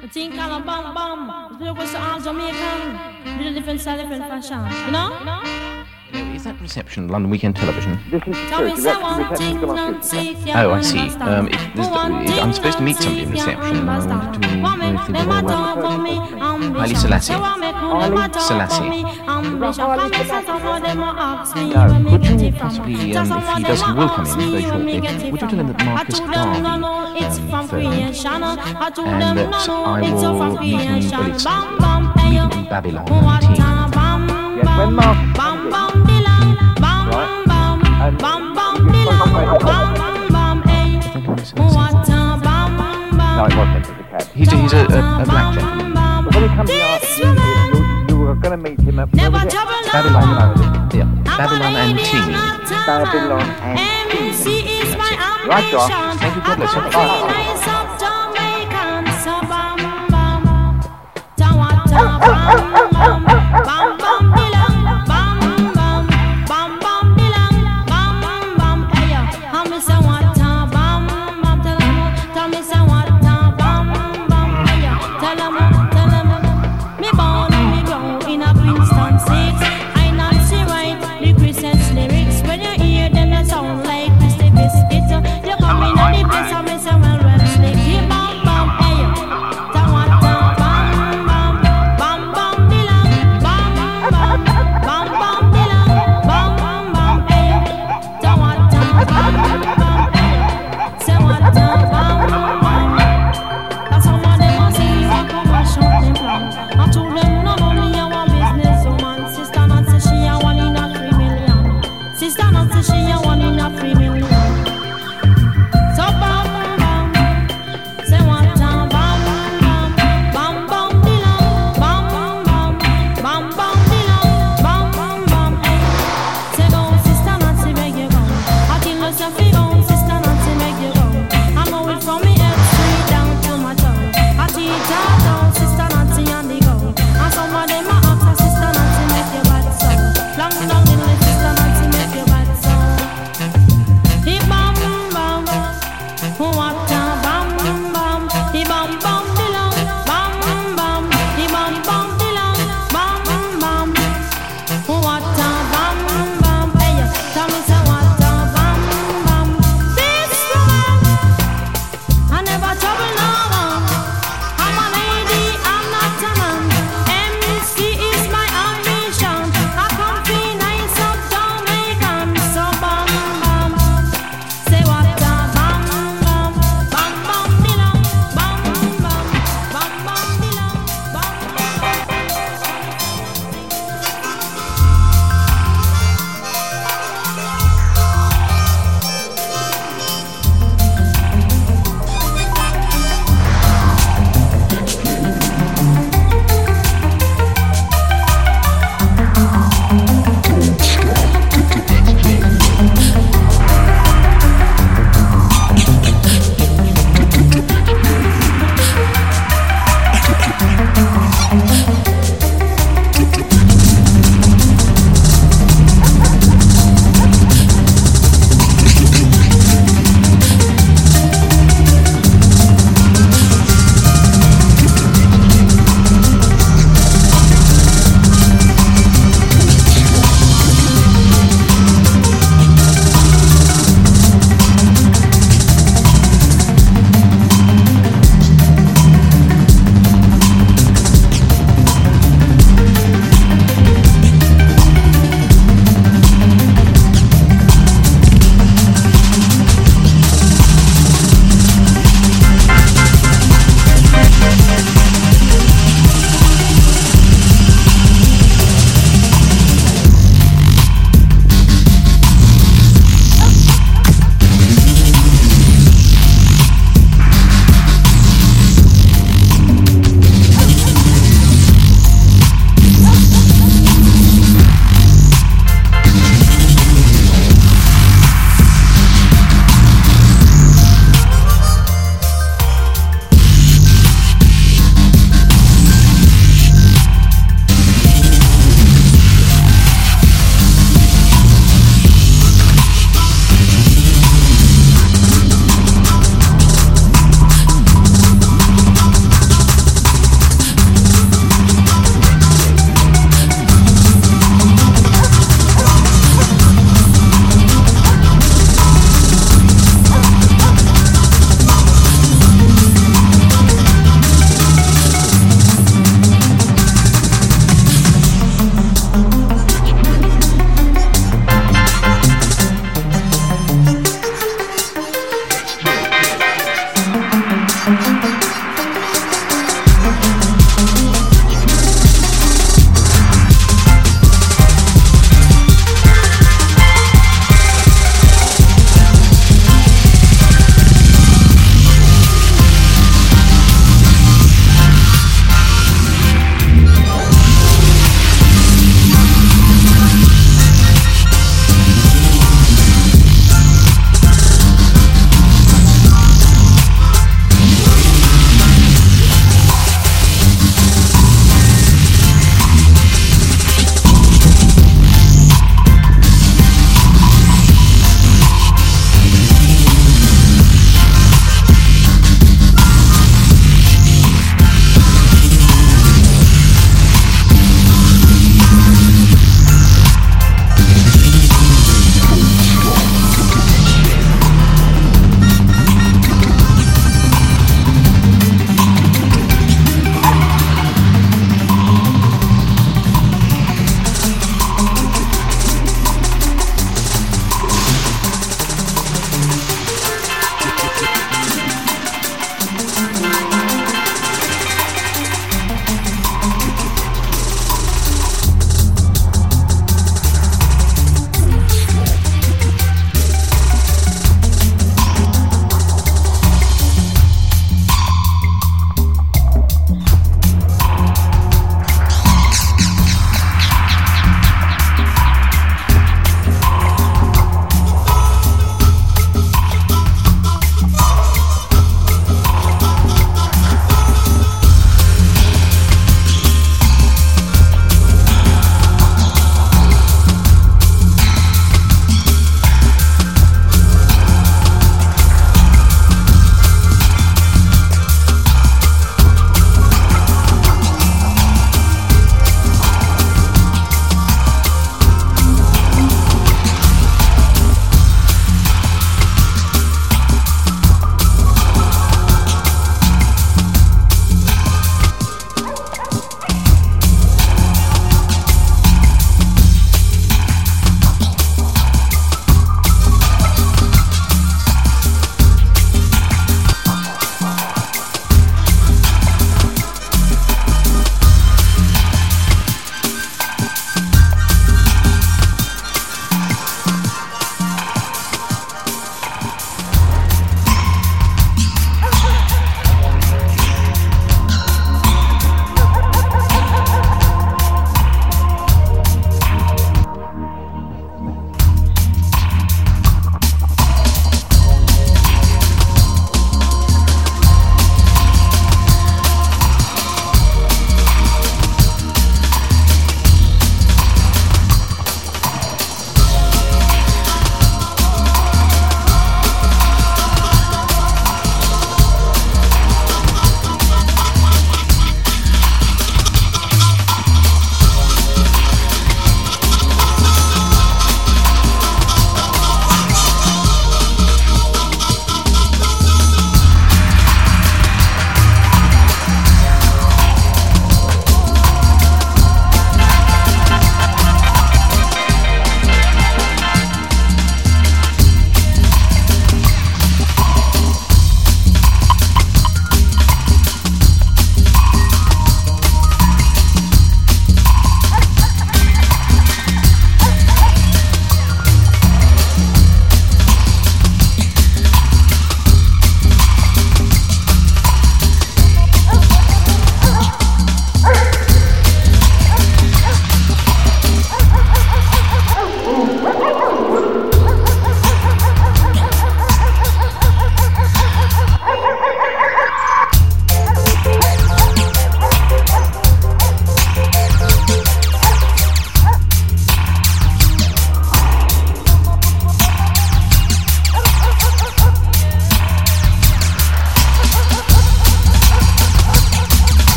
The thing called a bam bam. Look what's all Jamaican. With a different style, different fashion. You know? You know? Is that reception London Weekend Television? This is Tell me true. say Reception, one reception's thing, gone don't off. see if you Oh, I see. Um, if there's- One if- I'm supposed to meet somebody in see if you reception, and I want to One know if they them know a where- talk about me ambition. Haile Selassie. Say what me come, them a talk Selassie. about me ambition. Haile Come me Selassie. set up for them a ask me No. where Could you it possibly, um, if he does, he will come in ask very shortly. Would you tell him that Marcus I told them no, Garvey, it's um, from firm, creation. I told and that no, no, I it's will from meet him, well, it's Bam, bam, meet him in Babylon 19. Yes, when bam, Marcus bam, bam, bam, you just bilang, go away. bam, bam, bam, hey. I think Haile Selassie. What a bam, No, it wasn't. It was a cab. He's a, he's a, a, a black gentleman. But when he comes in, This you, you, you were going to meet him at Never where was it? trouble Babylon, now. yeah, Babylon a and lady, Tea. I'm not a Babylon man. and MC is my Right, Josh. ambition. Thank you, God bless you. I come from nice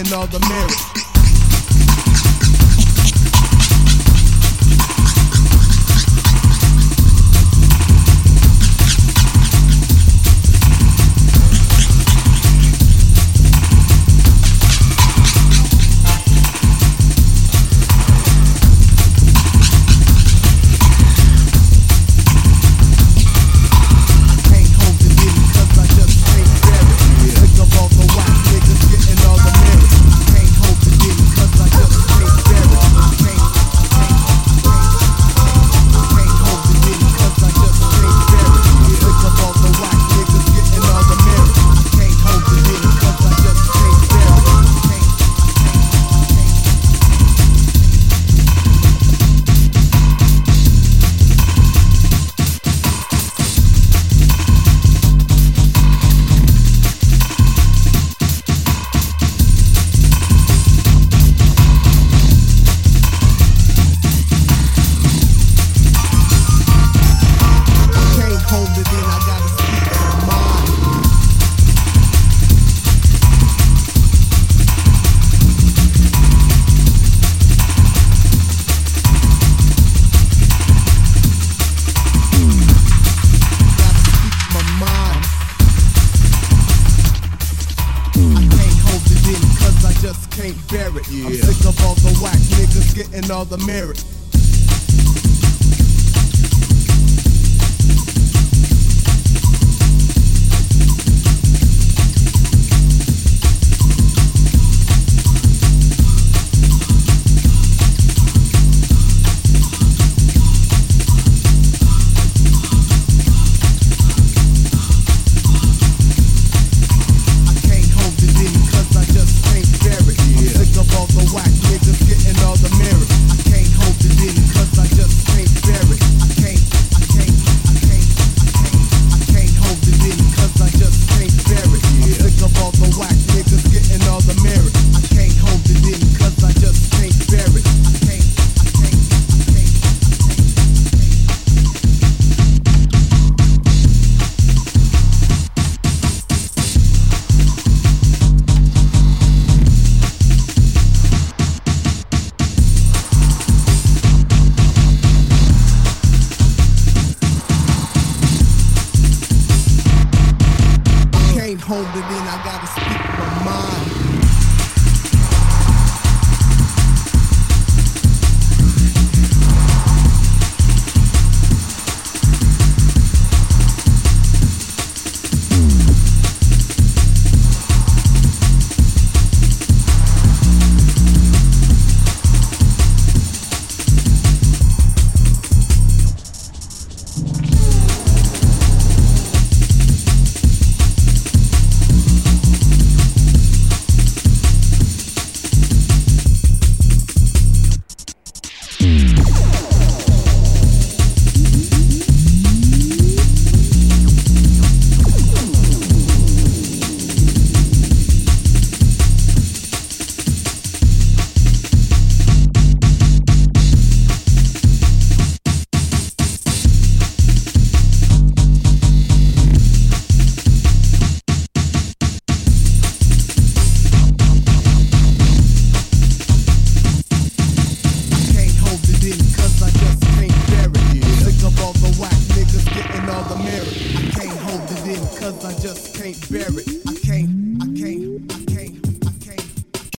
and all the mirrors. The merit.